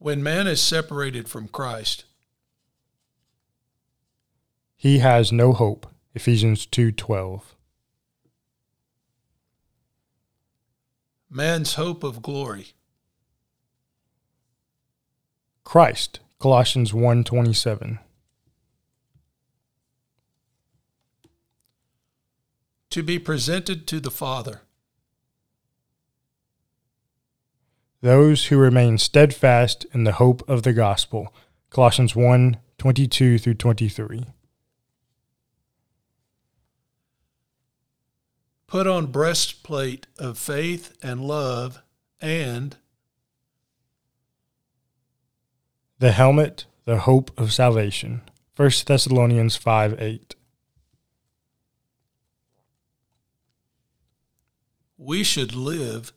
When man is separated from Christ, he has no hope. Ephesians 2:12. Man's hope of glory. Christ. Colossians 1:27. To be presented to the Father. Those who remain steadfast in the hope of the gospel. Colossians 1:22 through 23. Put on breastplate of faith and love and the helmet, the hope of salvation. 1 Thessalonians 5 8. We should live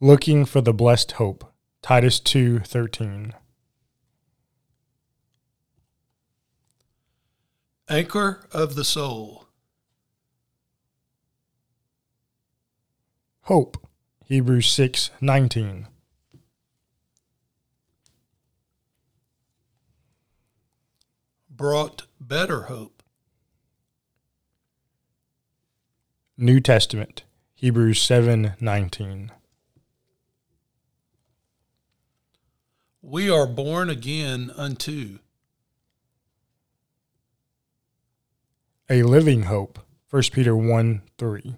looking for the blessed hope. Titus 2:13 Anchor of the soul. Hope. Hebrews 6:19. Brought better hope. New Testament. Hebrews 7:19. We are born again unto a living hope. 1 Peter 1 3.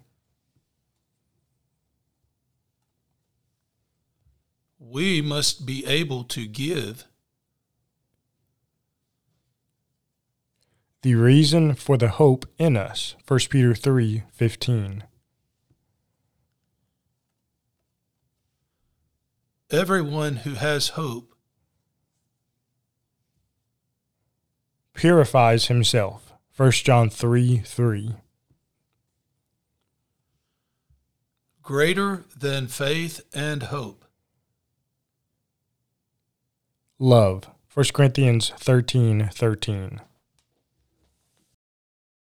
We must be able to give the reason for the hope in us. 1 Peter 3 15. Everyone who has hope purifies himself. 1 John 3 3. Greater than faith and hope. Love. 1 Corinthians thirteen thirteen.